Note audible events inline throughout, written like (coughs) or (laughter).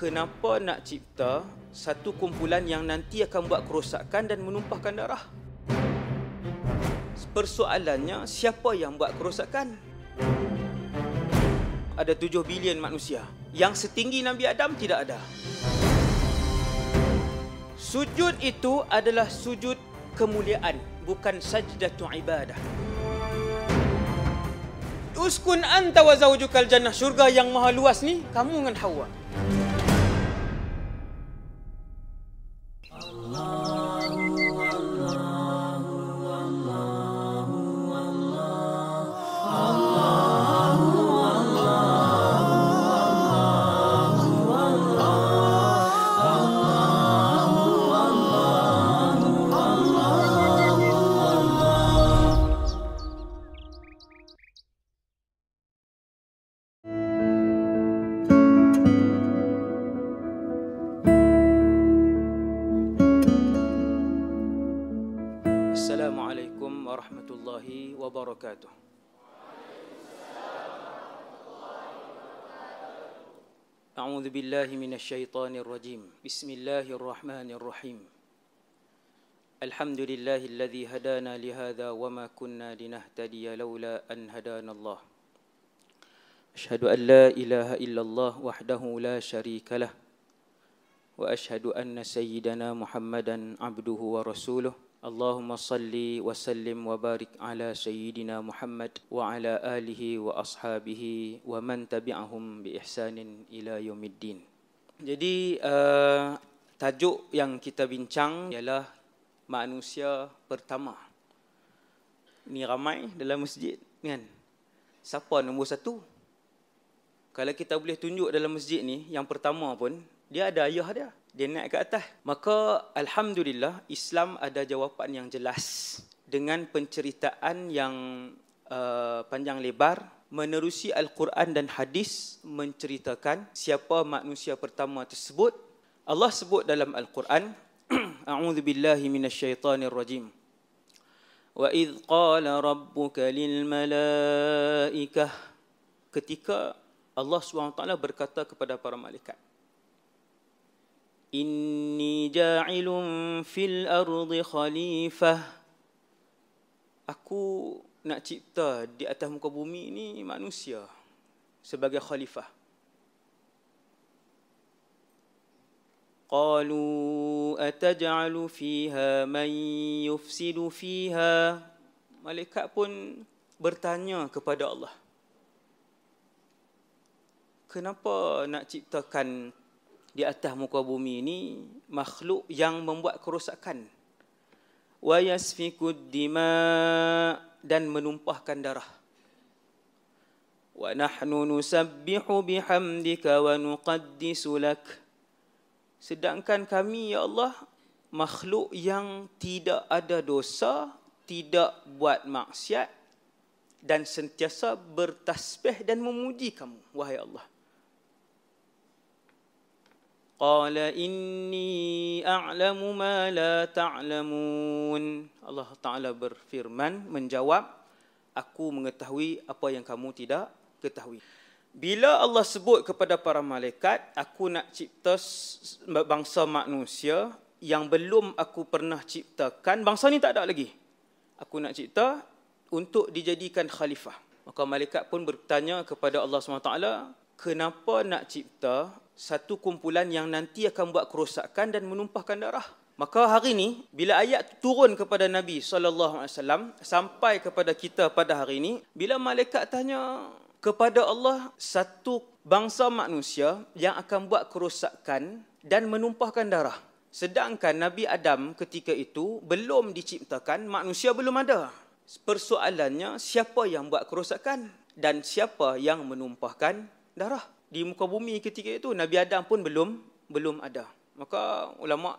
kenapa nak cipta satu kumpulan yang nanti akan buat kerosakan dan menumpahkan darah? Persoalannya, siapa yang buat kerosakan? Ada tujuh bilion manusia. Yang setinggi Nabi Adam tidak ada. Sujud itu adalah sujud kemuliaan, bukan sajdatu ibadah. Uskun anta wa zawjukal jannah syurga yang maha luas ni kamu dengan Hawa. أعوذ بالله من الشيطان الرجيم بسم الله الرحمن الرحيم الحمد لله الذي هدانا لهذا وما كنا لنهتدي لولا أن هدانا الله أشهد أن لا إله إلا الله وحده لا شريك له وأشهد أن سيدنا محمدا عبده ورسوله اللهم صل وسلم وبارك على سيدنا محمد وعلى آله وأصحابه ومن تبعهم بإحسان إلى يوم الدين. Jadi uh, tajuk yang kita bincang ialah manusia pertama. Ni ramai dalam masjid kan? Siapa nombor satu? Kalau kita boleh tunjuk dalam masjid ni yang pertama pun dia ada ayah dia dia naik ke atas. Maka Alhamdulillah Islam ada jawapan yang jelas dengan penceritaan yang uh, panjang lebar menerusi Al-Quran dan hadis menceritakan siapa manusia pertama tersebut. Allah sebut dalam Al-Quran, (clears throat) A'udzu billahi minasyaitonir rajim. Wa idh qala rabbuka lil malaikah ketika Allah SWT berkata kepada para malaikat Inni ja'ilun fil ardi khalifah. Aku nak cipta di atas muka bumi ini manusia sebagai khalifah. Qalu ataj'alu fiha man yufsidu fiha. Malaikat pun bertanya kepada Allah. Kenapa nak ciptakan di atas muka bumi ini makhluk yang membuat kerosakan. Wa yasfikud dima dan menumpahkan darah. Wa nahnu nusabbihu bihamdika wa nuqaddisu lak. Sedangkan kami ya Allah makhluk yang tidak ada dosa tidak buat maksiat dan sentiasa bertasbih dan memuji kamu wahai Allah قال إني أعلم ما لا تعلمون Allah Ta'ala berfirman menjawab aku mengetahui apa yang kamu tidak ketahui bila Allah sebut kepada para malaikat aku nak cipta bangsa manusia yang belum aku pernah ciptakan bangsa ni tak ada lagi aku nak cipta untuk dijadikan khalifah maka malaikat pun bertanya kepada Allah SWT kenapa nak cipta satu kumpulan yang nanti akan buat kerosakan dan menumpahkan darah. Maka hari ini bila ayat turun kepada Nabi sallallahu alaihi wasallam sampai kepada kita pada hari ini bila malaikat tanya kepada Allah satu bangsa manusia yang akan buat kerosakan dan menumpahkan darah. Sedangkan Nabi Adam ketika itu belum diciptakan, manusia belum ada. Persoalannya siapa yang buat kerosakan dan siapa yang menumpahkan darah? di muka bumi ketika itu Nabi Adam pun belum belum ada. Maka ulama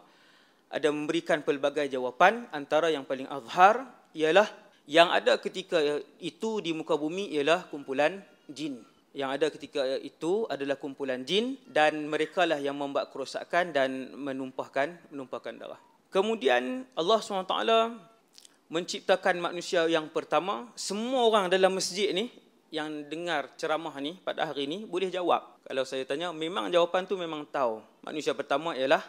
ada memberikan pelbagai jawapan antara yang paling azhar ialah yang ada ketika itu di muka bumi ialah kumpulan jin. Yang ada ketika itu adalah kumpulan jin dan mereka lah yang membuat kerosakan dan menumpahkan menumpahkan darah. Kemudian Allah SWT menciptakan manusia yang pertama. Semua orang dalam masjid ni yang dengar ceramah ni pada hari ni boleh jawab. Kalau saya tanya, memang jawapan tu memang tahu. Manusia pertama ialah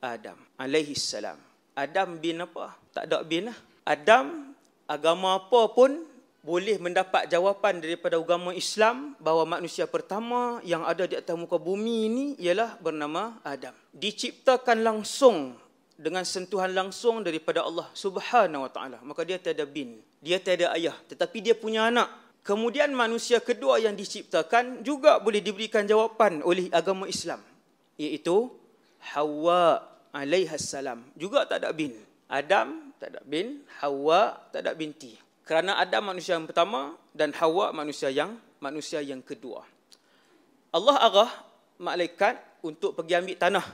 Adam alaihi salam. Adam bin apa? Tak ada bin lah. Adam agama apa pun boleh mendapat jawapan daripada agama Islam bahawa manusia pertama yang ada di atas muka bumi ini ialah bernama Adam. Diciptakan langsung dengan sentuhan langsung daripada Allah Subhanahu wa taala. Maka dia tiada bin, dia tiada ayah, tetapi dia punya anak. Kemudian manusia kedua yang diciptakan juga boleh diberikan jawapan oleh agama Islam, iaitu Hawa alaihi salam. Juga tak ada bin. Adam tak ada bin, Hawa tak ada binti. Kerana Adam manusia yang pertama dan Hawa manusia yang manusia yang kedua. Allah arah malaikat untuk pergi ambil tanah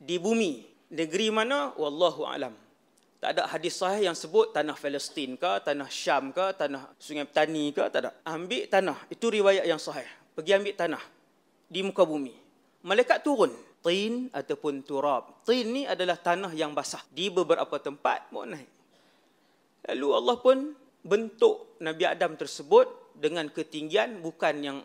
di bumi negeri mana wallahu alam tak ada hadis sahih yang sebut tanah Palestin ke tanah Syam ke tanah Sungai Petani ke tak ada. Ambil tanah. Itu riwayat yang sahih. Pergi ambil tanah di muka bumi. Malaikat turun. Tin ataupun turab. Tin ni adalah tanah yang basah. Di beberapa tempat mau naik. Lalu Allah pun bentuk Nabi Adam tersebut dengan ketinggian bukan yang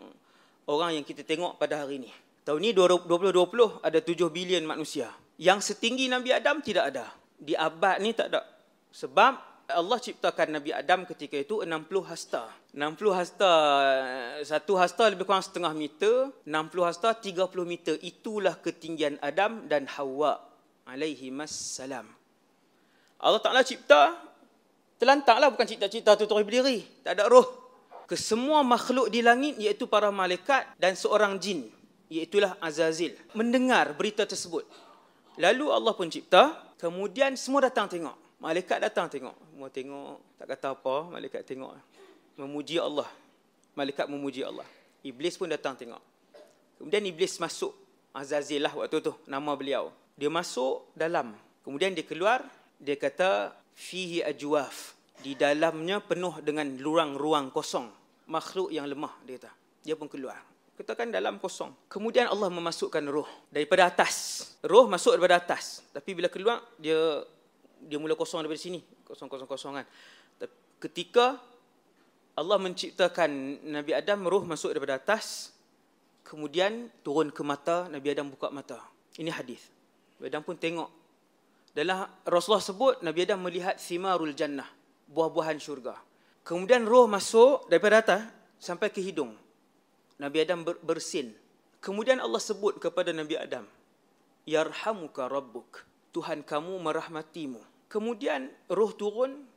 orang yang kita tengok pada hari ini tahun ni 2020 ada 7 bilion manusia. Yang setinggi Nabi Adam tidak ada. Di abad ni tak ada. Sebab Allah ciptakan Nabi Adam ketika itu 60 hasta. 60 hasta, satu hasta lebih kurang setengah meter. 60 hasta, 30 meter. Itulah ketinggian Adam dan Hawa alaihi salam. Allah Ta'ala cipta, terlantaklah bukan cipta-cipta tu terus berdiri. Tak ada roh. Kesemua makhluk di langit iaitu para malaikat dan seorang jin. Iaitulah Azazil. Mendengar berita tersebut. Lalu Allah pun cipta, kemudian semua datang tengok. Malaikat datang tengok. Semua tengok, tak kata apa, malaikat tengok. Memuji Allah. Malaikat memuji Allah. Iblis pun datang tengok. Kemudian Iblis masuk. Azazil lah waktu tu, nama beliau. Dia masuk dalam. Kemudian dia keluar, dia kata, Fihi ajwaf. Di dalamnya penuh dengan ruang-ruang kosong. Makhluk yang lemah, dia kata. Dia pun keluar katakan dalam kosong. Kemudian Allah memasukkan roh daripada atas. Roh masuk daripada atas. Tapi bila keluar, dia dia mula kosong daripada sini. Kosong-kosong-kosongan. Ketika Allah menciptakan Nabi Adam, roh masuk daripada atas. Kemudian turun ke mata, Nabi Adam buka mata. Ini hadis. Nabi Adam pun tengok. Dalam Rasulullah sebut, Nabi Adam melihat simarul jannah. Buah-buahan syurga. Kemudian roh masuk daripada atas sampai ke hidung. Nabi Adam bersin. Kemudian Allah sebut kepada Nabi Adam, Yarhamuka Rabbuk. Tuhan kamu merahmatimu. Kemudian roh turun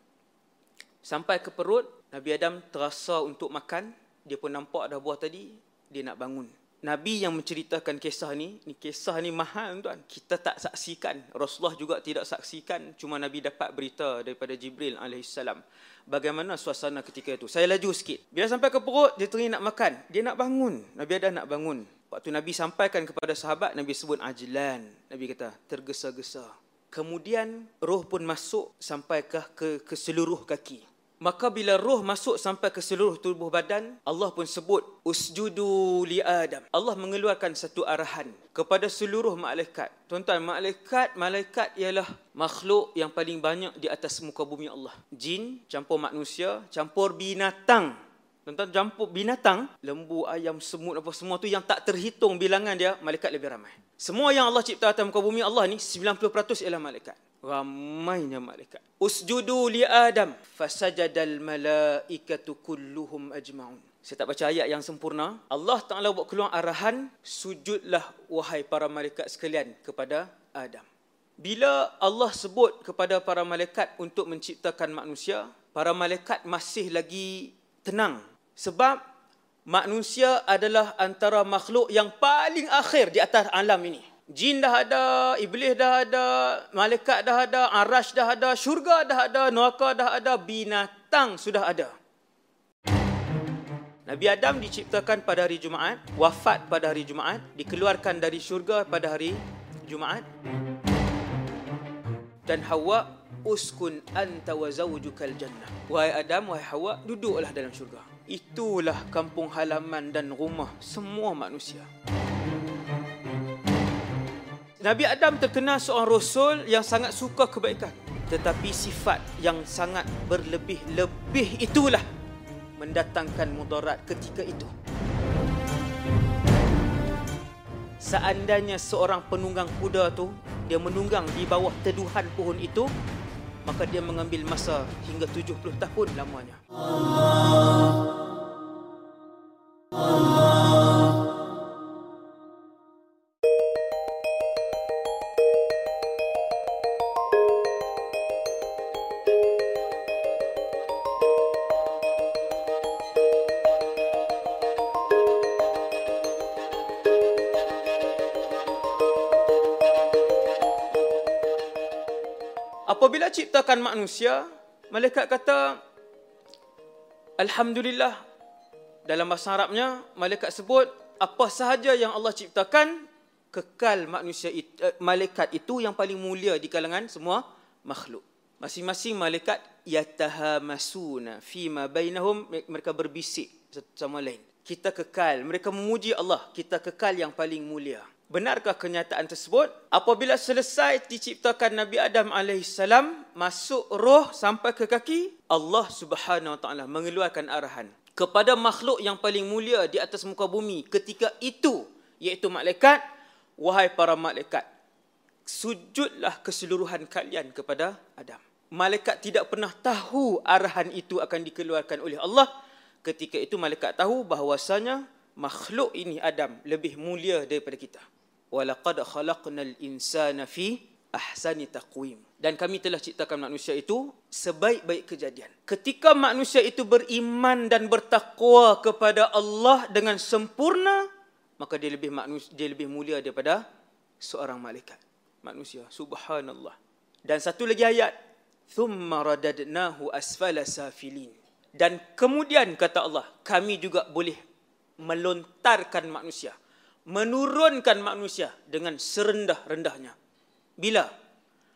sampai ke perut. Nabi Adam terasa untuk makan. Dia pun nampak dah buah tadi. Dia nak bangun. Nabi yang menceritakan kisah ni, ni kisah ni mahal tuan. Kita tak saksikan. Rasulullah juga tidak saksikan. Cuma Nabi dapat berita daripada Jibril alaihissalam bagaimana suasana ketika itu. Saya laju sikit. Bila sampai ke perut, dia teringin nak makan. Dia nak bangun. Nabi ada nak bangun. Waktu Nabi sampaikan kepada sahabat, Nabi sebut ajlan. Nabi kata, tergesa-gesa. Kemudian roh pun masuk sampai ke, ke, ke seluruh kaki. Maka bila roh masuk sampai ke seluruh tubuh badan, Allah pun sebut usjudu li Adam. Allah mengeluarkan satu arahan kepada seluruh malaikat. Tuan-tuan, malaikat, malaikat ialah makhluk yang paling banyak di atas muka bumi Allah. Jin campur manusia, campur binatang. Tuan-tuan, campur binatang, lembu, ayam, semut apa semua tu yang tak terhitung bilangan dia, malaikat lebih ramai. Semua yang Allah cipta atas muka bumi Allah ni 90% ialah malaikat ramainya malaikat. Usjudu li Adam fasajadal malaikatu kulluhum ajmaun. Saya tak baca ayat yang sempurna. Allah Taala buat keluar arahan sujudlah wahai para malaikat sekalian kepada Adam. Bila Allah sebut kepada para malaikat untuk menciptakan manusia, para malaikat masih lagi tenang sebab manusia adalah antara makhluk yang paling akhir di atas alam ini. Jin dah ada, iblis dah ada, malaikat dah ada, arash dah ada, syurga dah ada, neraka dah ada, binatang sudah ada. Nabi Adam diciptakan pada hari Jumaat, wafat pada hari Jumaat, dikeluarkan dari syurga pada hari Jumaat. Dan Hawa uskun anta wa zawjukal jannah. Wahai Adam, wahai Hawa, duduklah dalam syurga. Itulah kampung halaman dan rumah semua manusia. Nabi Adam terkenal seorang rasul yang sangat suka kebaikan. Tetapi sifat yang sangat berlebih-lebih itulah mendatangkan mudarat ketika itu. Seandainya seorang penunggang kuda tu dia menunggang di bawah teduhan pohon itu, maka dia mengambil masa hingga 70 tahun lamanya. Allah. Apabila ciptakan manusia, malaikat kata Alhamdulillah dalam bahasa Arabnya malaikat sebut apa sahaja yang Allah ciptakan kekal manusia itu, eh, malaikat itu yang paling mulia di kalangan semua makhluk. Masing-masing malaikat yatahamasuna fima bainahum mereka berbisik sama lain. Kita kekal, mereka memuji Allah, kita kekal yang paling mulia. Benarkah kenyataan tersebut? Apabila selesai diciptakan Nabi Adam AS, masuk roh sampai ke kaki, Allah Subhanahu Wa Taala mengeluarkan arahan kepada makhluk yang paling mulia di atas muka bumi ketika itu, iaitu malaikat, wahai para malaikat, sujudlah keseluruhan kalian kepada Adam. Malaikat tidak pernah tahu arahan itu akan dikeluarkan oleh Allah. Ketika itu malaikat tahu bahawasanya makhluk ini Adam lebih mulia daripada kita walaqad khalaqnal insana fi ahsani taqwim. Dan kami telah ciptakan manusia itu sebaik-baik kejadian. Ketika manusia itu beriman dan bertakwa kepada Allah dengan sempurna maka dia lebih manusia dia lebih mulia daripada seorang malaikat manusia. Subhanallah. Dan satu lagi ayat thumma radadnahu asfala safilin. Dan kemudian kata Allah kami juga boleh melontarkan manusia menurunkan manusia dengan serendah-rendahnya. Bila?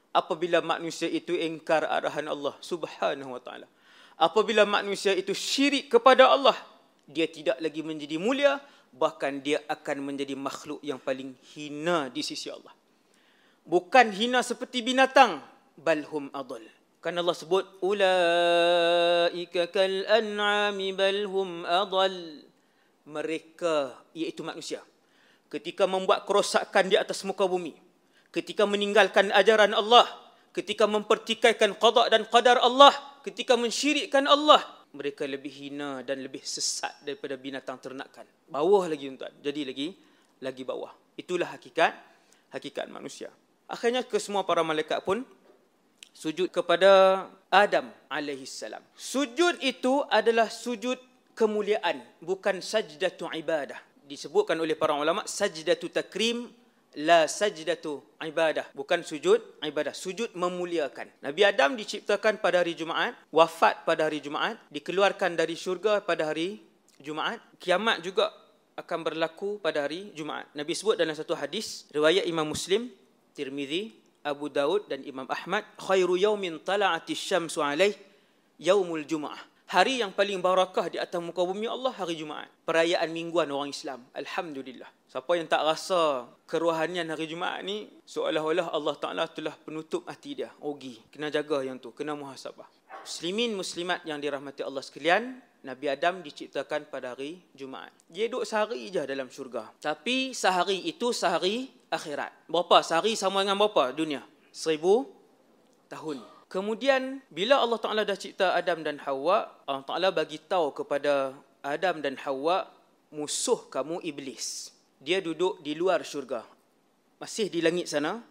Apabila manusia itu ingkar arahan Allah subhanahu wa ta'ala. Apabila manusia itu syirik kepada Allah, dia tidak lagi menjadi mulia, bahkan dia akan menjadi makhluk yang paling hina di sisi Allah. Bukan hina seperti binatang, balhum adal. Kan Allah sebut, Ula'ika kal'an'ami balhum adal. Mereka, iaitu manusia ketika membuat kerosakan di atas muka bumi, ketika meninggalkan ajaran Allah, ketika mempertikaikan qada dan qadar Allah, ketika mensyirikkan Allah, mereka lebih hina dan lebih sesat daripada binatang ternakan. Bawah lagi tuan, jadi lagi lagi bawah. Itulah hakikat hakikat manusia. Akhirnya ke semua para malaikat pun sujud kepada Adam alaihi salam. Sujud itu adalah sujud kemuliaan, bukan sajdatu ibadah disebutkan oleh para ulama sajdatu takrim la sajdatu ibadah. Bukan sujud ibadah. Sujud memuliakan. Nabi Adam diciptakan pada hari Jumaat wafat pada hari Jumaat dikeluarkan dari syurga pada hari Jumaat kiamat juga akan berlaku pada hari Jumaat. Nabi sebut dalam satu hadis riwayat Imam Muslim Tirmizi Abu Daud dan Imam Ahmad khairu yaumin tala'ati syamsu alaih yaumul jumaah hari yang paling barakah di atas muka bumi Allah hari Jumaat. Perayaan mingguan orang Islam. Alhamdulillah. Siapa yang tak rasa kerohanian hari Jumaat ni, seolah-olah Allah Ta'ala telah penutup hati dia. Ogi. Kena jaga yang tu. Kena muhasabah. Muslimin, muslimat yang dirahmati Allah sekalian, Nabi Adam diciptakan pada hari Jumaat. Dia duduk sehari je dalam syurga. Tapi sehari itu sehari akhirat. Berapa? Sehari sama dengan berapa dunia? Seribu tahun. Kemudian bila Allah Taala dah cipta Adam dan Hawa, Allah Taala bagi tahu kepada Adam dan Hawa musuh kamu iblis. Dia duduk di luar syurga. Masih di langit sana.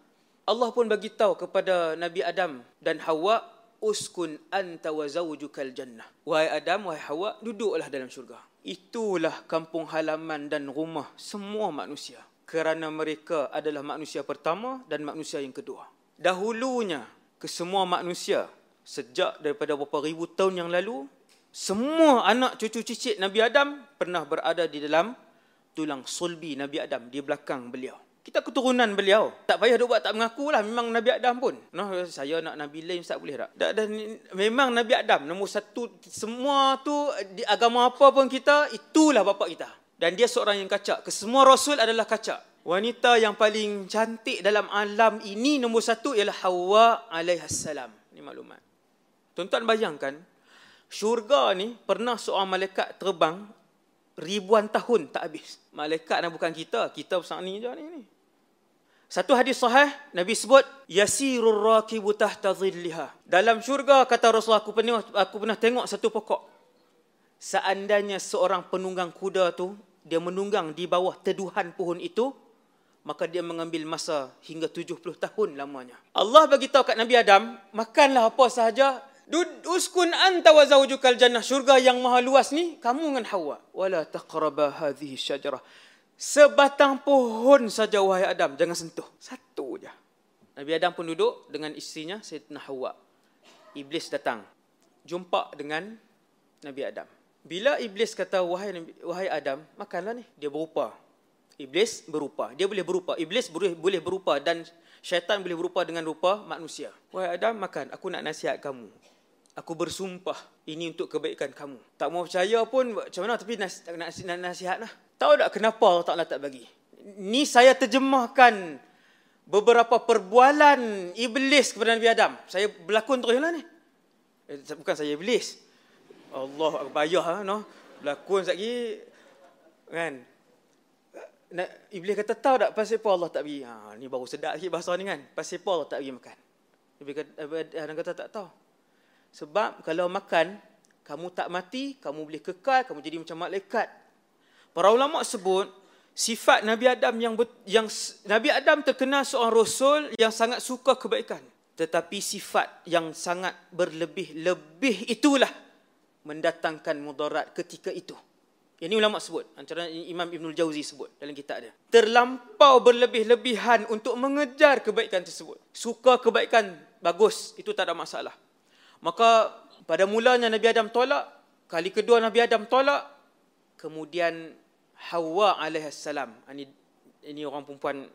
Allah pun bagi tahu kepada Nabi Adam dan Hawa uskun anta wa zawjukal jannah. Wahai Adam, wahai Hawa, duduklah dalam syurga. Itulah kampung halaman dan rumah semua manusia. Kerana mereka adalah manusia pertama dan manusia yang kedua. Dahulunya ke semua manusia sejak daripada beberapa ribu tahun yang lalu semua anak cucu cicit Nabi Adam pernah berada di dalam tulang sulbi Nabi Adam di belakang beliau. Kita keturunan beliau. Tak payah duk buat tak mengaku lah memang Nabi Adam pun. No, saya nak Nabi lain tak boleh tak? Dan, dan memang Nabi Adam nombor satu semua tu di agama apa pun kita itulah bapa kita. Dan dia seorang yang kacak. Kesemua rasul adalah kacak wanita yang paling cantik dalam alam ini nombor satu ialah Hawa alaihassalam. Ini maklumat. Tuan-tuan bayangkan, Syurga ni pernah seorang malaikat terbang ribuan tahun tak habis. Malaikat dan bukan kita. Kita besar ni je ni. ni. Satu hadis sahih Nabi sebut yasirur rakibu tahta dhilliha. Dalam syurga kata Rasulullah aku pernah aku pernah tengok satu pokok. Seandainya seorang penunggang kuda tu dia menunggang di bawah teduhan pohon itu maka dia mengambil masa hingga 70 tahun lamanya. Allah bagi tahu kat Nabi Adam, makanlah apa sahaja uskun anta wa zawjukal jannah syurga yang maha luas ni kamu dengan Hawa wala taqraba hadhihi syajarah Sebatang pohon saja wahai Adam, jangan sentuh. Satu je. Nabi Adam pun duduk dengan isterinya Sayyidina Hawa. Iblis datang. Jumpa dengan Nabi Adam. Bila Iblis kata, wahai, wahai Adam, makanlah ni. Dia berupa. Iblis berupa. Dia boleh berupa. Iblis boleh, boleh berupa dan syaitan boleh berupa dengan rupa manusia. Wahai Adam, makan. Aku nak nasihat kamu. Aku bersumpah ini untuk kebaikan kamu. Tak mau percaya pun macam mana tapi nas, nak, nak nasihat lah. Tahu tak kenapa Allah Ta'ala tak bagi? Ni saya terjemahkan beberapa perbualan iblis kepada Nabi Adam. Saya berlakon terus lah ni. Eh, bukan saya iblis. Allah bayah lah. No? Berlakon lagi. Kan? Iblis kata tahu tak pasal apa Allah tak bagi? Ha, ni baru sedap sikit bahasa ni kan. Pasal apa Allah tak bagi makan? Iblis kata, Adam kata tak tahu. Sebab kalau makan, kamu tak mati, kamu boleh kekal, kamu jadi macam malaikat. Para ulama sebut sifat Nabi Adam yang yang Nabi Adam terkenal seorang rasul yang sangat suka kebaikan. Tetapi sifat yang sangat berlebih-lebih itulah mendatangkan mudarat ketika itu. Ini ulama sebut, antara Imam Ibnul Jauzi sebut dalam kitab dia. Terlampau berlebih-lebihan untuk mengejar kebaikan tersebut. Suka kebaikan bagus, itu tak ada masalah. Maka pada mulanya Nabi Adam tolak, kali kedua Nabi Adam tolak, kemudian Hawa alaihissalam. Ini ini orang perempuan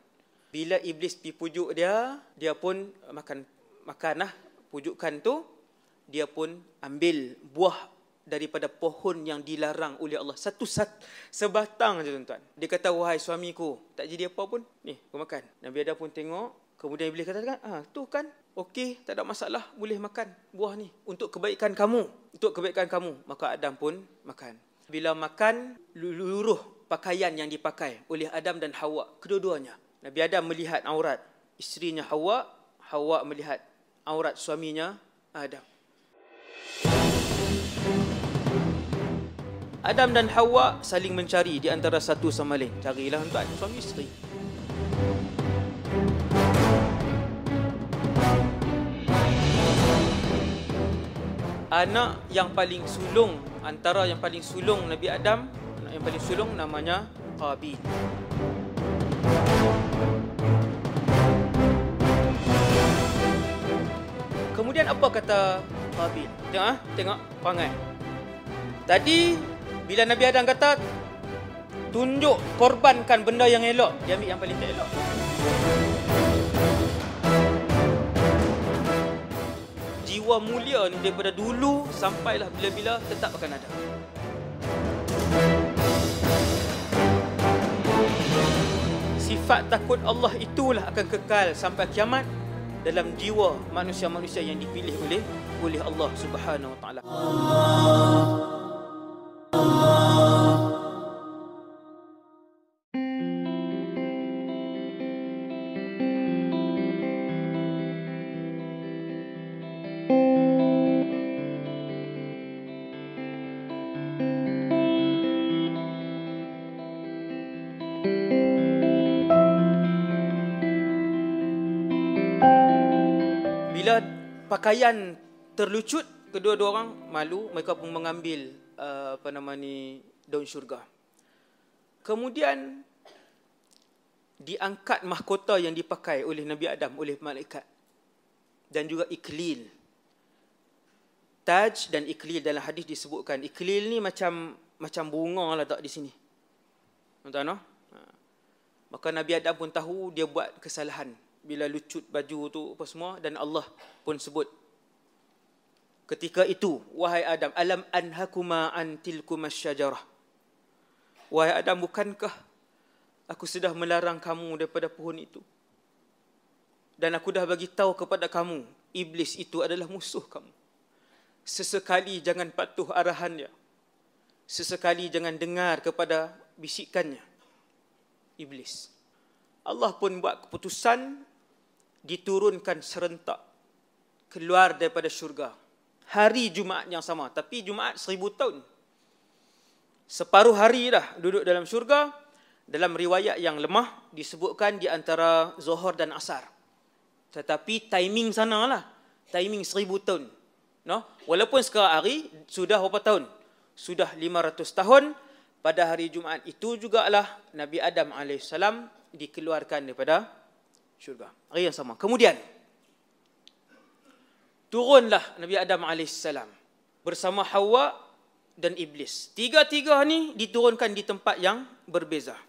bila iblis pi pujuk dia, dia pun makan makanlah pujukan tu, dia pun ambil buah daripada pohon yang dilarang oleh Allah. Satu sat, sebatang saja tuan-tuan. Dia kata wahai suamiku, tak jadi apa pun. Ni, kau makan. Nabi Adam pun tengok, kemudian iblis kata kan, ah tu kan Okey, tak ada masalah, boleh makan buah ni untuk kebaikan kamu, untuk kebaikan kamu. Maka Adam pun makan. Bila makan, luruh pakaian yang dipakai oleh Adam dan Hawa, kedua-duanya. Nabi Adam melihat aurat isterinya Hawa, Hawa melihat aurat suaminya Adam. Adam dan Hawa saling mencari di antara satu sama lain. Carilah tuan suami isteri. Anak yang paling sulung antara yang paling sulung Nabi Adam yang paling sulung namanya Qabil. Kemudian apa kata Qabil? Tengok ah, tengok perangai. Tadi bila Nabi Adam kata tunjuk korbankan benda yang elok, dia ambil yang paling tak elok. Jiwa mulia ni daripada dulu sampailah bila-bila tetap akan ada. sifat takut Allah itulah akan kekal sampai kiamat dalam jiwa manusia-manusia yang dipilih oleh oleh Allah Subhanahu wa taala. Pakaian terlucut kedua-dua orang malu mereka pun mengambil uh, apa nama ni daun syurga. Kemudian diangkat mahkota yang dipakai oleh Nabi Adam oleh malaikat. Dan juga iklil. Taj dan iklil dalam hadis disebutkan. Iklil ni macam macam bunga lah tak di sini. Tuan-tuan no? Ha. maka Nabi Adam pun tahu dia buat kesalahan bila lucut baju tu apa semua dan Allah pun sebut ketika itu wahai Adam alam anhakuma an tilkum asyajarah wahai Adam bukankah aku sudah melarang kamu daripada pohon itu dan aku dah bagi tahu kepada kamu iblis itu adalah musuh kamu sesekali jangan patuh arahannya. Sesekali jangan dengar kepada bisikannya. Iblis. Allah pun buat keputusan diturunkan serentak keluar daripada syurga. Hari Jumaat yang sama. Tapi Jumaat seribu tahun. Separuh hari dah duduk dalam syurga. Dalam riwayat yang lemah disebutkan di antara Zohor dan Asar. Tetapi timing sana lah. Timing seribu tahun. No? Walaupun sekarang hari sudah berapa tahun? Sudah 500 tahun. Pada hari Jumaat itu jugalah Nabi Adam AS dikeluarkan daripada syurga. Hari yang sama. Kemudian, turunlah Nabi Adam AS bersama Hawa dan Iblis. Tiga-tiga ni diturunkan di tempat yang berbeza.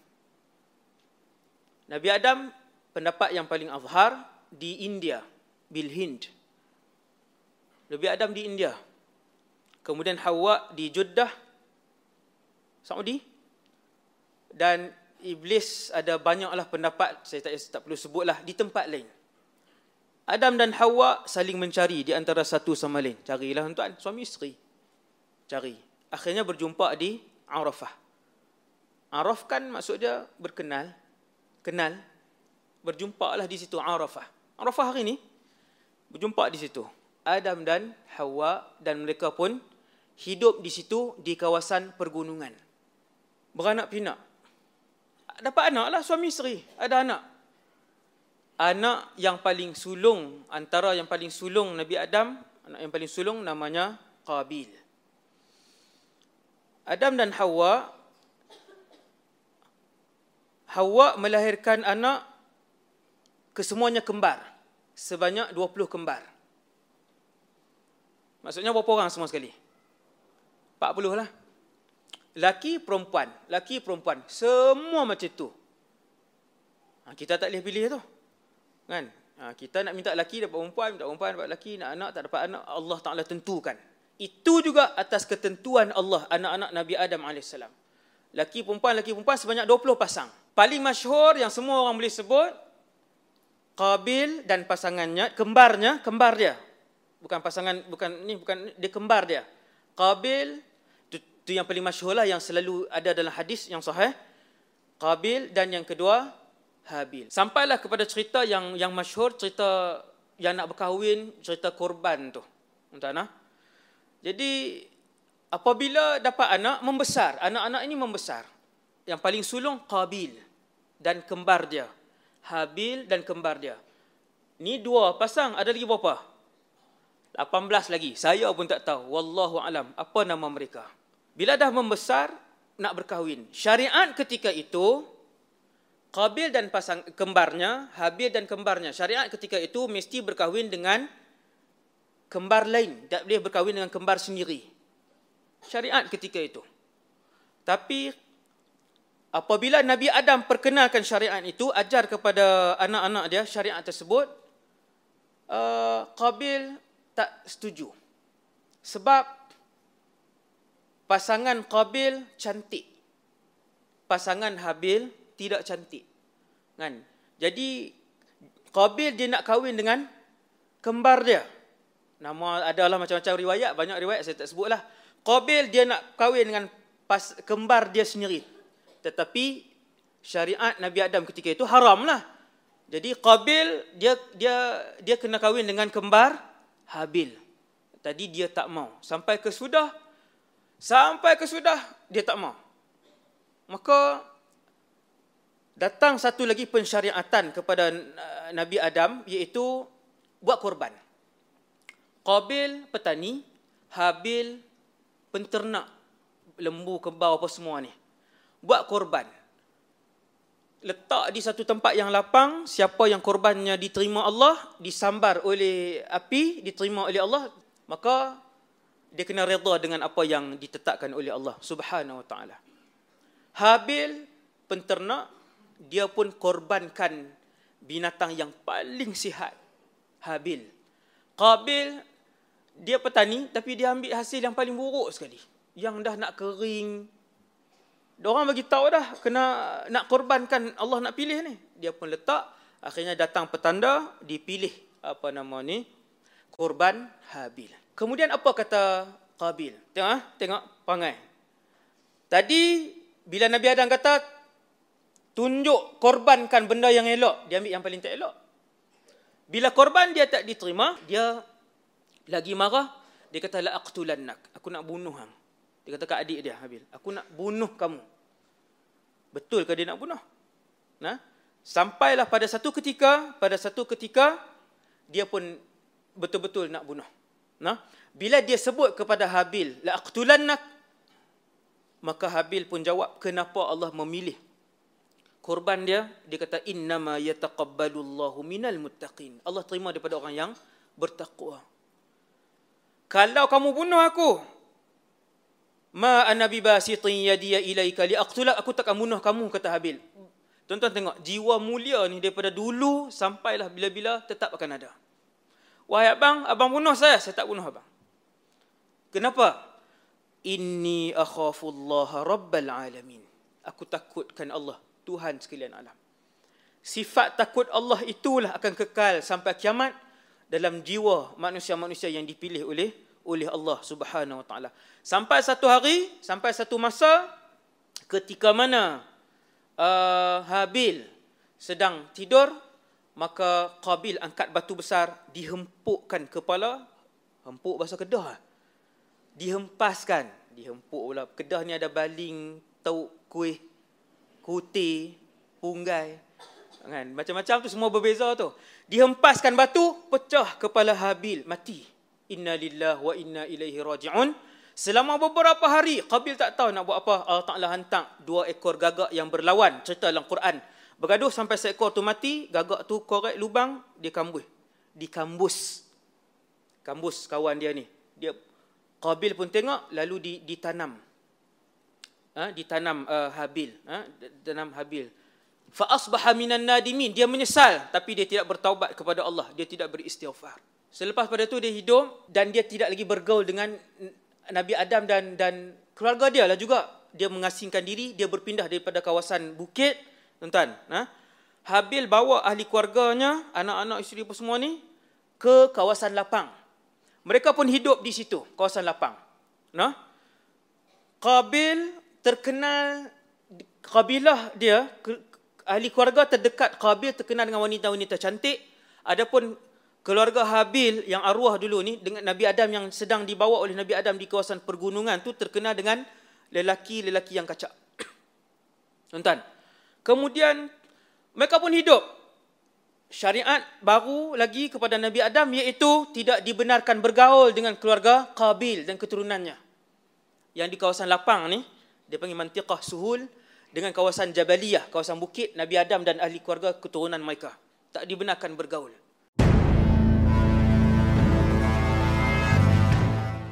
Nabi Adam pendapat yang paling azhar di India, Bil Hind. Nabi Adam di India. Kemudian Hawa di Jeddah, Saudi. Dan Iblis ada banyaklah pendapat, saya tak, tak perlu sebutlah, di tempat lain. Adam dan Hawa saling mencari di antara satu sama lain. Carilah tuan, suami isteri. Cari. Akhirnya berjumpa di Arafah. Araf kan maksud dia berkenal. Kenal. Berjumpa lah di situ Arafah. Arafah hari ni. Berjumpa di situ. Adam dan Hawa dan mereka pun hidup di situ di kawasan pergunungan. Beranak pinak dapat anak lah suami isteri. Ada anak. Anak yang paling sulung, antara yang paling sulung Nabi Adam, anak yang paling sulung namanya Qabil. Adam dan Hawa, Hawa melahirkan anak kesemuanya kembar. Sebanyak 20 kembar. Maksudnya berapa orang semua sekali? 40 lah laki perempuan, laki perempuan, semua macam tu. Ha, kita tak boleh pilih tu. Kan? Ha, kita nak minta laki dapat perempuan, minta perempuan dapat laki, nak anak tak dapat anak, Allah Taala tentukan. Itu juga atas ketentuan Allah anak-anak Nabi Adam AS. Laki perempuan, laki perempuan sebanyak 20 pasang. Paling masyhur yang semua orang boleh sebut, Qabil dan pasangannya, kembarnya, kembar dia. Bukan pasangan, bukan ni, bukan dia kembar dia. Qabil itu yang paling masyhur lah yang selalu ada dalam hadis yang sahih. Qabil dan yang kedua Habil. Sampailah kepada cerita yang yang masyhur cerita yang nak berkahwin, cerita korban tu. Entah Jadi apabila dapat anak membesar, anak-anak ini membesar. Yang paling sulung Qabil dan kembar dia. Habil dan kembar dia. Ni dua pasang, ada lagi berapa? 18 lagi. Saya pun tak tahu. Wallahu alam. Apa nama mereka? Bila dah membesar nak berkahwin. Syariat ketika itu Qabil dan pasang kembarnya, Habil dan kembarnya. Syariat ketika itu mesti berkahwin dengan kembar lain, tak boleh berkahwin dengan kembar sendiri. Syariat ketika itu. Tapi apabila Nabi Adam perkenalkan syariat itu, ajar kepada anak-anak dia syariat tersebut, uh, Qabil tak setuju. Sebab pasangan Qabil cantik. Pasangan Habil tidak cantik. Kan? Jadi Qabil dia nak kahwin dengan kembar dia. Nama adalah macam-macam riwayat, banyak riwayat saya tak sebutlah. Qabil dia nak kahwin dengan pas, kembar dia sendiri. Tetapi syariat Nabi Adam ketika itu haramlah. Jadi Qabil dia dia dia kena kahwin dengan kembar Habil. Tadi dia tak mau. Sampai ke sudah Sampai ke sudah dia tak mau. Maka datang satu lagi pensyariatan kepada uh, Nabi Adam iaitu buat korban. Qabil petani, Habil penternak lembu, kebau apa semua ni. Buat korban. Letak di satu tempat yang lapang, siapa yang korbannya diterima Allah, disambar oleh api, diterima oleh Allah, maka dia kena redha dengan apa yang ditetapkan oleh Allah Subhanahu wa taala. Habil penternak dia pun korbankan binatang yang paling sihat. Habil. Qabil dia petani tapi dia ambil hasil yang paling buruk sekali. Yang dah nak kering. Dia orang bagi tahu dah kena nak korbankan Allah nak pilih ni. Dia pun letak akhirnya datang petanda dipilih apa nama ni korban Habil. Kemudian apa kata Qabil? Tengok ah, tengok perangai. Tadi bila Nabi Adam kata tunjuk korbankan benda yang elok, dia ambil yang paling tak elok. Bila korban dia tak diterima, dia lagi marah, dia kata la aqtulannak. Aku nak bunuh hang. Dia kata kat adik dia Habil, aku nak bunuh kamu. Betul ke dia nak bunuh? Nah, sampailah pada satu ketika, pada satu ketika dia pun betul-betul nak bunuh. Nah, bila dia sebut kepada Habil, la aqtulannak, maka Habil pun jawab, kenapa Allah memilih korban dia? Dia kata innama yataqabbalullahu minal muttaqin. Allah terima daripada orang yang bertakwa. Kalau kamu bunuh aku, ma ana bibasitin yadiya ilaika liaqtula aku takkan bunuh kamu kata Habil. Tuan-tuan tengok jiwa mulia ni daripada dulu sampailah bila-bila tetap akan ada. Wahai abang, abang bunuh saya, saya tak bunuh abang. Kenapa? Inni akhafullaha rabbal alamin. Aku takutkan Allah, Tuhan sekalian alam. Sifat takut Allah itulah akan kekal sampai kiamat dalam jiwa manusia-manusia yang dipilih oleh oleh Allah Subhanahu Wa Taala. Sampai satu hari, sampai satu masa ketika mana uh, Habil sedang tidur, maka Qabil angkat batu besar, dihempukkan kepala, hempuk bahasa Kedah. Dihempaskan, dihempuk pula. Kedah ni ada baling, tauk kuih, kuti, punggai. Kan? Macam-macam tu semua berbeza tu. Dihempaskan batu, pecah kepala Habil, mati. Inna lillah wa inna ilaihi raji'un. Selama beberapa hari, Qabil tak tahu nak buat apa. Allah Ta'ala hantar dua ekor gagak yang berlawan. Cerita dalam Quran. Bergaduh sampai seekor tu mati, gagak tu korek lubang, dia kambus. Dikambus. Kambus kawan dia ni. Dia Qabil pun tengok, lalu ditanam. Ha, ditanam uh, Habil. Ha, ditanam Habil. Fa asbaha minan nadimin. Dia menyesal, tapi dia tidak bertaubat kepada Allah. Dia tidak beristighfar. Selepas pada itu dia hidup dan dia tidak lagi bergaul dengan Nabi Adam dan dan keluarga dia lah juga. Dia mengasingkan diri, dia berpindah daripada kawasan bukit, tuan-tuan. Ha? Habil bawa ahli keluarganya, anak-anak isteri apa semua ni, ke kawasan lapang. Mereka pun hidup di situ, kawasan lapang. Nah, Qabil terkenal, kabilah dia, ahli keluarga terdekat Qabil terkenal dengan wanita-wanita cantik. Adapun keluarga Habil yang arwah dulu ni dengan Nabi Adam yang sedang dibawa oleh Nabi Adam di kawasan pergunungan tu terkenal dengan lelaki-lelaki yang kacak. (coughs) Tuan-tuan. Kemudian mereka pun hidup syariat baru lagi kepada Nabi Adam iaitu tidak dibenarkan bergaul dengan keluarga Qabil dan keturunannya. Yang di kawasan lapang ni dia panggil mantiqah suhul dengan kawasan Jabaliyah, kawasan bukit Nabi Adam dan ahli keluarga keturunan mereka. Tak dibenarkan bergaul.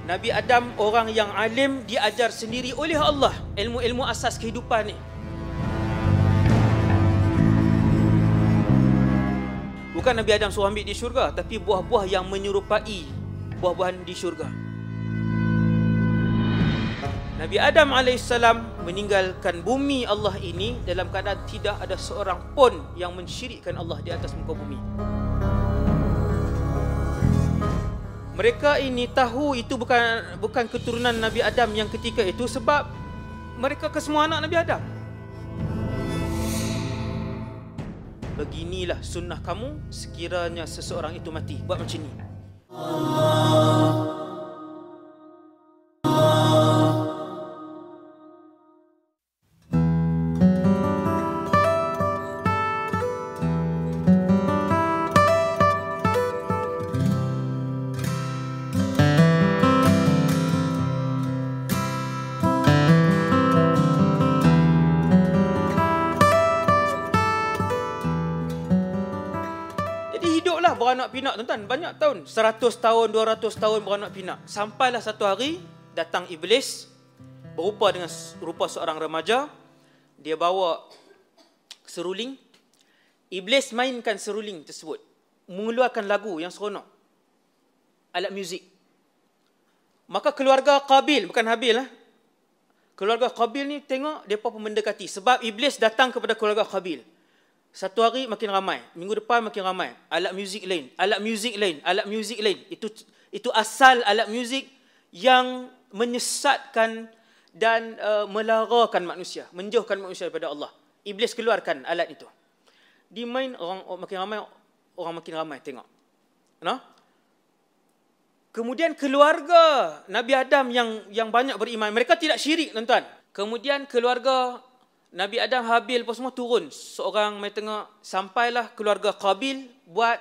Nabi Adam orang yang alim diajar sendiri oleh Allah ilmu-ilmu asas kehidupan ni. Bukan Nabi Adam suruh ambil di syurga tapi buah-buah yang menyerupai buah-buahan di syurga. Nabi Adam AS meninggalkan bumi Allah ini dalam keadaan tidak ada seorang pun yang mensyirikkan Allah di atas muka bumi. Mereka ini tahu itu bukan bukan keturunan Nabi Adam yang ketika itu sebab mereka kesemua anak Nabi Adam. Beginilah sunnah kamu sekiranya seseorang itu mati. Buat macam ni. Allah. Beranak pinak tuan-tuan. Banyak tahun. 100 tahun 200 tahun beranak pinak. Sampailah satu hari datang iblis berupa dengan rupa seorang remaja. Dia bawa seruling. Iblis mainkan seruling tersebut. Mengeluarkan lagu yang seronok. Alat muzik maka keluarga Qabil bukan Habil lah keluarga Qabil ni tengok depa pun mendekati sebab iblis datang kepada keluarga Qabil satu hari makin ramai, minggu depan makin ramai. Alat muzik lain, alat muzik lain, alat muzik lain. Itu Itu asal alat muzik yang menyesatkan dan uh, melarakan manusia, menjauhkan manusia daripada Allah. Iblis keluarkan alat itu. Dimain orang, makin ramai orang makin ramai tengok. Nah? Kemudian keluarga Nabi Adam yang yang banyak beriman, mereka tidak syirik tuan-tuan. Kemudian keluarga Nabi Adam Habil pun semua turun. Seorang mai tengok sampailah keluarga Qabil buat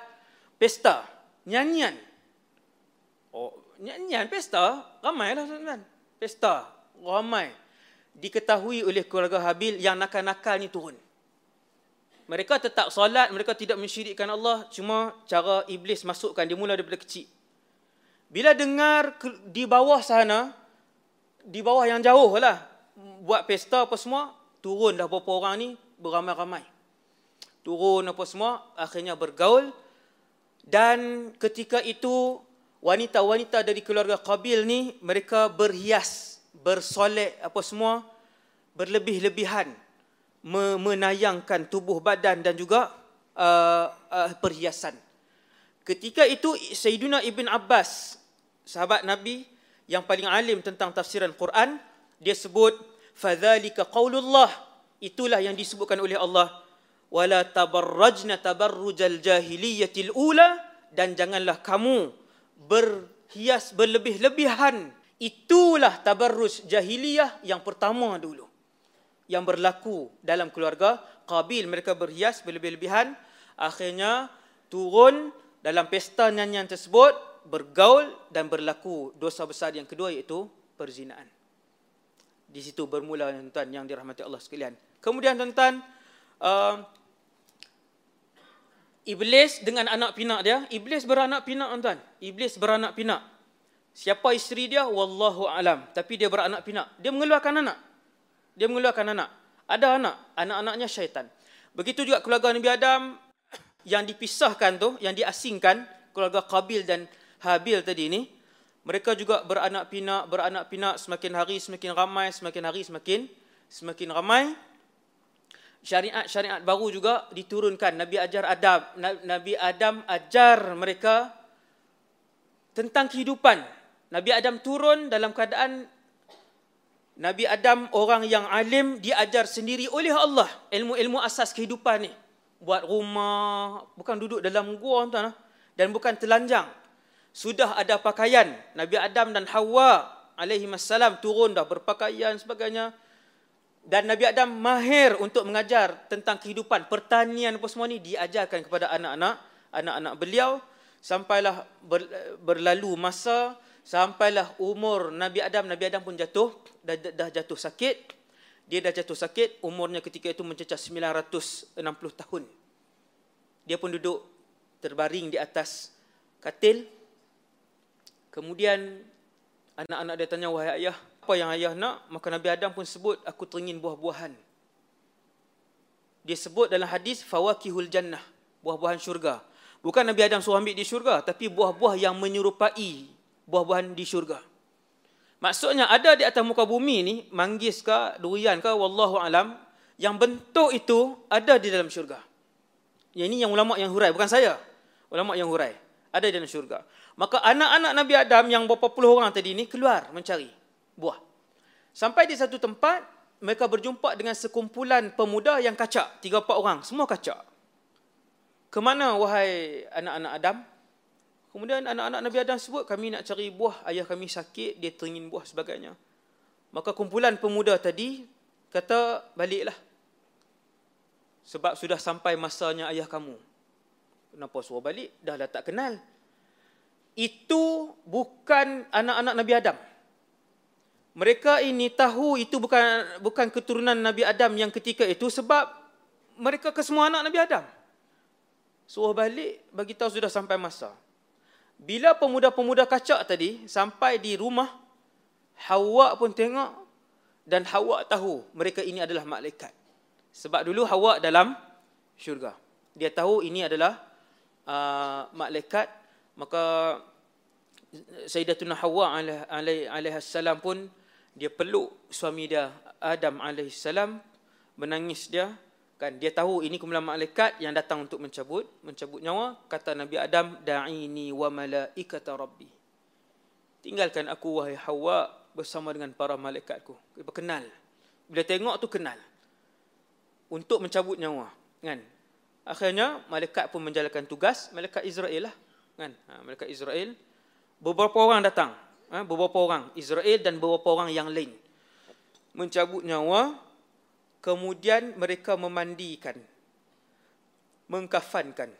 pesta, nyanyian. Oh, nyanyian pesta, ramailah tuan-tuan. Pesta, ramai. Diketahui oleh keluarga Habil yang nakal-nakal ni turun. Mereka tetap solat, mereka tidak mensyirikkan Allah, cuma cara iblis masukkan dia mula daripada kecil. Bila dengar di bawah sana, di bawah yang jauh lah, buat pesta apa semua, turun dah beberapa orang ni beramai-ramai. Turun apa semua, akhirnya bergaul. Dan ketika itu, wanita-wanita dari keluarga Qabil ni, mereka berhias, bersolek apa semua, berlebih-lebihan, menayangkan tubuh badan dan juga uh, uh, perhiasan. Ketika itu Sayyiduna Ibn Abbas sahabat Nabi yang paling alim tentang tafsiran Quran, dia sebut fadzalika qaulullah. Itulah yang disebutkan oleh Allah wala tabarrajna tabarrujal jahiliyatil ula dan janganlah kamu berhias berlebih-lebihan. Itulah tabarruj jahiliyah yang pertama dulu. Yang berlaku dalam keluarga Qabil mereka berhias berlebih-lebihan akhirnya turun dalam pesta nyanyian tersebut bergaul dan berlaku dosa besar yang kedua iaitu perzinaan. Di situ bermula tuan-tuan yang dirahmati Allah sekalian. Kemudian tuan-tuan uh, Iblis dengan anak pinak dia, iblis beranak pinak tuan-tuan. Iblis beranak pinak. Siapa isteri dia? Wallahu alam. Tapi dia beranak pinak. Dia mengeluarkan anak. Dia mengeluarkan anak. Ada anak, anak-anaknya syaitan. Begitu juga keluarga Nabi Adam yang dipisahkan tu, yang diasingkan, keluarga Qabil dan Habil tadi ni, mereka juga beranak pinak, beranak pinak semakin hari semakin ramai, semakin hari semakin semakin ramai. Syariat-syariat baru juga diturunkan. Nabi ajar Adam, Nabi Adam ajar mereka tentang kehidupan. Nabi Adam turun dalam keadaan Nabi Adam orang yang alim diajar sendiri oleh Allah ilmu-ilmu asas kehidupan ni. Buat rumah, bukan duduk dalam gua tuan dan bukan telanjang sudah ada pakaian Nabi Adam dan Hawa alaihi wasallam turun dah berpakaian sebagainya. Dan Nabi Adam mahir untuk mengajar tentang kehidupan pertanian apa semua ni diajarkan kepada anak-anak anak-anak beliau. Sampailah ber, berlalu masa sampailah umur Nabi Adam Nabi Adam pun jatuh dah, dah jatuh sakit. Dia dah jatuh sakit umurnya ketika itu mencecah 960 tahun. Dia pun duduk terbaring di atas katil Kemudian anak-anak dia tanya, wahai ayah, apa yang ayah nak? Maka Nabi Adam pun sebut, aku teringin buah-buahan. Dia sebut dalam hadis, fawakihul jannah, buah-buahan syurga. Bukan Nabi Adam suruh ambil di syurga, tapi buah-buah yang menyerupai buah-buahan di syurga. Maksudnya ada di atas muka bumi ni, manggis ke, durian ke, wallahu alam, yang bentuk itu ada di dalam syurga. Yang ini yang ulama yang hurai, bukan saya. Ulama yang hurai. Ada di dalam syurga. Maka anak-anak Nabi Adam yang berapa puluh orang tadi ni keluar mencari buah. Sampai di satu tempat, mereka berjumpa dengan sekumpulan pemuda yang kacak. Tiga empat orang, semua kacak. Kemana wahai anak-anak Adam? Kemudian anak-anak Nabi Adam sebut, kami nak cari buah, ayah kami sakit, dia teringin buah sebagainya. Maka kumpulan pemuda tadi kata, baliklah. Sebab sudah sampai masanya ayah kamu. Kenapa suruh balik? Dah lah tak kenal itu bukan anak-anak Nabi Adam. Mereka ini tahu itu bukan bukan keturunan Nabi Adam yang ketika itu sebab mereka ke semua anak Nabi Adam. Suruh balik bagi tahu sudah sampai masa. Bila pemuda-pemuda kacak tadi sampai di rumah Hawa pun tengok dan Hawa tahu mereka ini adalah malaikat. Sebab dulu Hawa dalam syurga. Dia tahu ini adalah uh, malaikat maka Sayyidatuna Hawa alaihi salam pun dia peluk suami dia Adam alaihi salam menangis dia kan dia tahu ini kumpulan malaikat yang datang untuk mencabut mencabut nyawa kata Nabi Adam da'ini wa malaikata rabbi tinggalkan aku wahai Hawa bersama dengan para malaikatku. Kenal. Bila tengok tu kenal. Untuk mencabut nyawa, kan? Akhirnya malaikat pun menjalankan tugas, malaikat Israel lah, kan? Ha, malaikat Israel beberapa orang datang, ha, beberapa orang Israel dan beberapa orang yang lain mencabut nyawa kemudian mereka memandikan mengkafankan.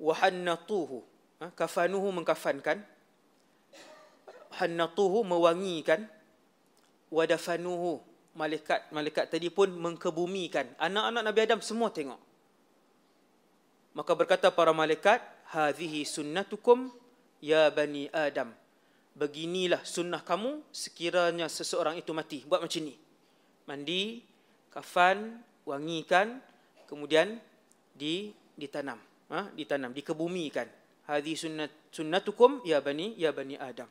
Wahannatuhu ha, kafanuhu mengkafankan. Hannatuhu mewangikan. Wadafanuhu malaikat malaikat tadi pun mengkebumikan. Anak-anak Nabi Adam semua tengok. Maka berkata para malaikat hadhihi sunnatukum ya bani adam. Beginilah sunnah kamu sekiranya seseorang itu mati. Buat macam ni. Mandi kafan wangikan kemudian di ditanam. Ha? Ditanam dikebumikan. Hadhi sunnat sunnatukum ya bani ya bani adam.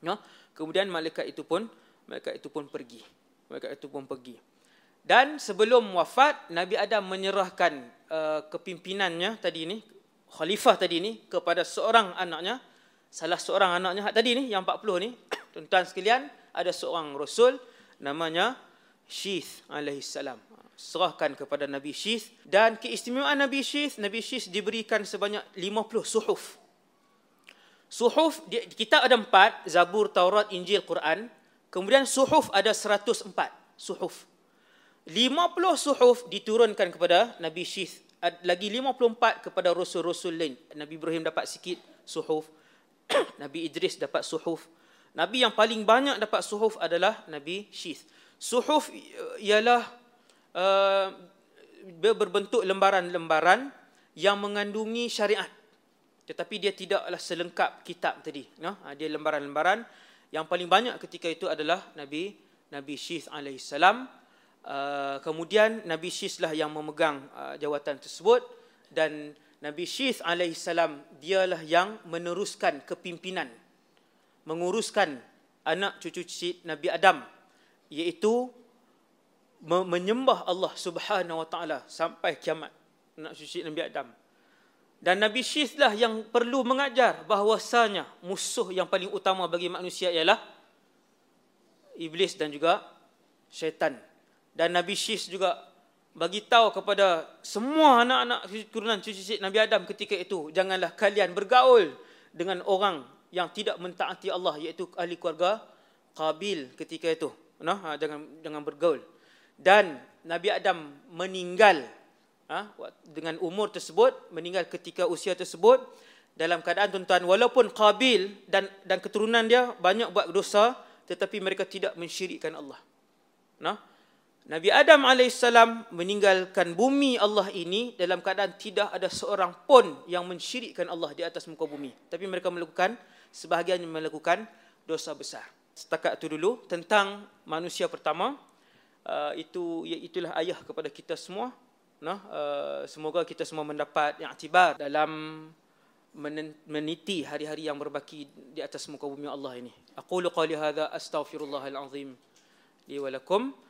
Ya kemudian malaikat itu pun malaikat itu pun pergi. Malaikat itu pun pergi. Dan sebelum wafat nabi adam menyerahkan uh, kepimpinannya tadi ni khalifah tadi ni kepada seorang anaknya. Salah seorang anaknya tadi ni yang 40 ni. (coughs) Tuan-tuan sekalian ada seorang rasul namanya Syith alaihi salam. Serahkan kepada Nabi Syith dan keistimewaan Nabi Syith Nabi Syith diberikan sebanyak 50 suhuf. Suhuf di kitab ada empat Zabur Taurat Injil Quran. Kemudian suhuf ada 104 suhuf. 50 suhuf diturunkan kepada Nabi Syith lagi 54 kepada rasul-rasul lain Nabi Ibrahim dapat sikit suhuf (coughs) Nabi Idris dapat suhuf. Nabi yang paling banyak dapat suhuf adalah Nabi Syith. Suhuf ialah uh, berbentuk lembaran-lembaran yang mengandungi syariat. Tetapi dia tidaklah selengkap kitab tadi. No? Ha, dia lembaran-lembaran yang paling banyak ketika itu adalah Nabi Nabi Syith alaihissalam. Uh, kemudian Nabi Syith lah yang memegang uh, jawatan tersebut dan Nabi Syith alaihissalam dialah yang meneruskan kepimpinan menguruskan anak cucu cicit Nabi Adam iaitu menyembah Allah Subhanahu wa taala sampai kiamat anak cucu Nabi Adam. Dan Nabi Syith lah yang perlu mengajar bahawasanya musuh yang paling utama bagi manusia ialah iblis dan juga syaitan. Dan Nabi Syith juga bagi tahu kepada semua anak-anak keturunan cucu Nabi Adam ketika itu janganlah kalian bergaul dengan orang yang tidak mentaati Allah iaitu ahli keluarga Qabil ketika itu. Nah ha, jangan jangan bergaul. Dan Nabi Adam meninggal ha, dengan umur tersebut meninggal ketika usia tersebut dalam keadaan tuan-tuan walaupun Qabil dan dan keturunan dia banyak buat dosa tetapi mereka tidak mensyirikkan Allah. Nah Nabi Adam AS meninggalkan bumi Allah ini dalam keadaan tidak ada seorang pun yang mensyirikkan Allah di atas muka bumi. Tapi mereka melakukan, sebahagian melakukan dosa besar. Setakat itu dulu tentang manusia pertama. Uh, itu itulah ayah kepada kita semua. Nah, uh, semoga kita semua mendapat yang tibar dalam meniti hari-hari yang berbaki di atas muka bumi Allah ini. Aku lu qali hadza astaghfirullahal azim li wa lakum.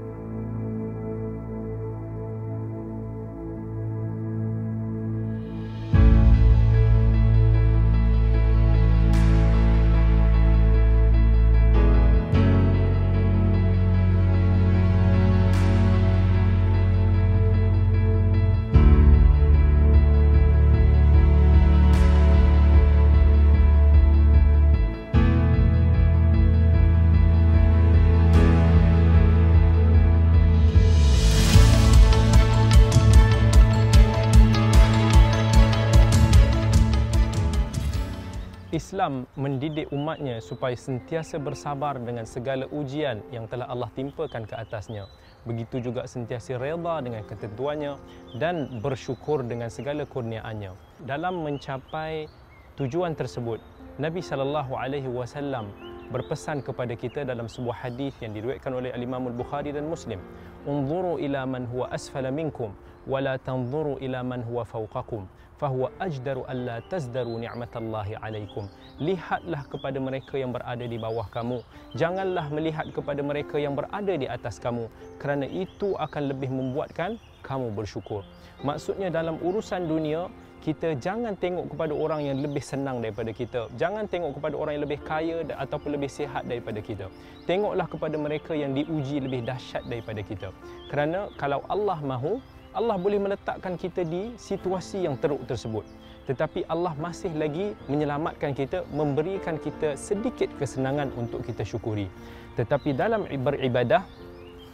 Islam mendidik umatnya supaya sentiasa bersabar dengan segala ujian yang telah Allah timpakan ke atasnya. Begitu juga sentiasa reda dengan ketentuannya dan bersyukur dengan segala kurniaannya. Dalam mencapai tujuan tersebut, Nabi sallallahu alaihi wasallam berpesan kepada kita dalam sebuah hadis yang diriwayatkan oleh Imam Al-Bukhari dan Muslim, "Unzuru ila man huwa asfala minkum wa la tanzuru ila man huwa fawqakum." Fahuwa ajdaru alla tazdaru ni'matallahi alaikum lihatlah kepada mereka yang berada di bawah kamu janganlah melihat kepada mereka yang berada di atas kamu kerana itu akan lebih membuatkan kamu bersyukur maksudnya dalam urusan dunia kita jangan tengok kepada orang yang lebih senang daripada kita. Jangan tengok kepada orang yang lebih kaya ataupun lebih sihat daripada kita. Tengoklah kepada mereka yang diuji lebih dahsyat daripada kita. Kerana kalau Allah mahu, Allah boleh meletakkan kita di situasi yang teruk tersebut. Tetapi Allah masih lagi menyelamatkan kita, memberikan kita sedikit kesenangan untuk kita syukuri. Tetapi dalam beribadah,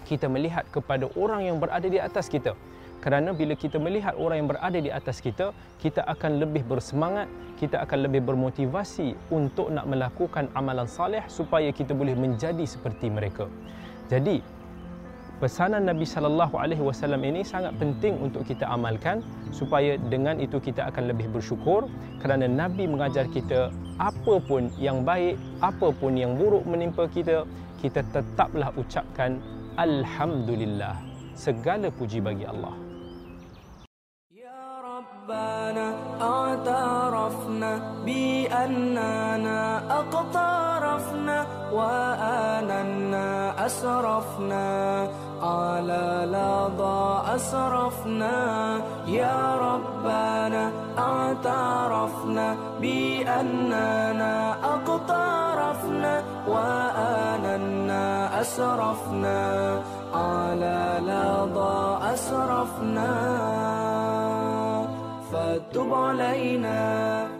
kita melihat kepada orang yang berada di atas kita kerana bila kita melihat orang yang berada di atas kita kita akan lebih bersemangat kita akan lebih bermotivasi untuk nak melakukan amalan salih supaya kita boleh menjadi seperti mereka jadi pesanan Nabi sallallahu alaihi wasallam ini sangat penting untuk kita amalkan supaya dengan itu kita akan lebih bersyukur kerana Nabi mengajar kita apa pun yang baik apa pun yang buruk menimpa kita kita tetaplah ucapkan alhamdulillah. Segala puji bagi Allah. ربنا اعترفنا بأننا اقترفنا وأننا asrafna. على لظى أسرفنا يا ربنا اعترفنا بأننا أقترفنا وآننا أسرفنا. على لظى أسرفنا فتب علينا.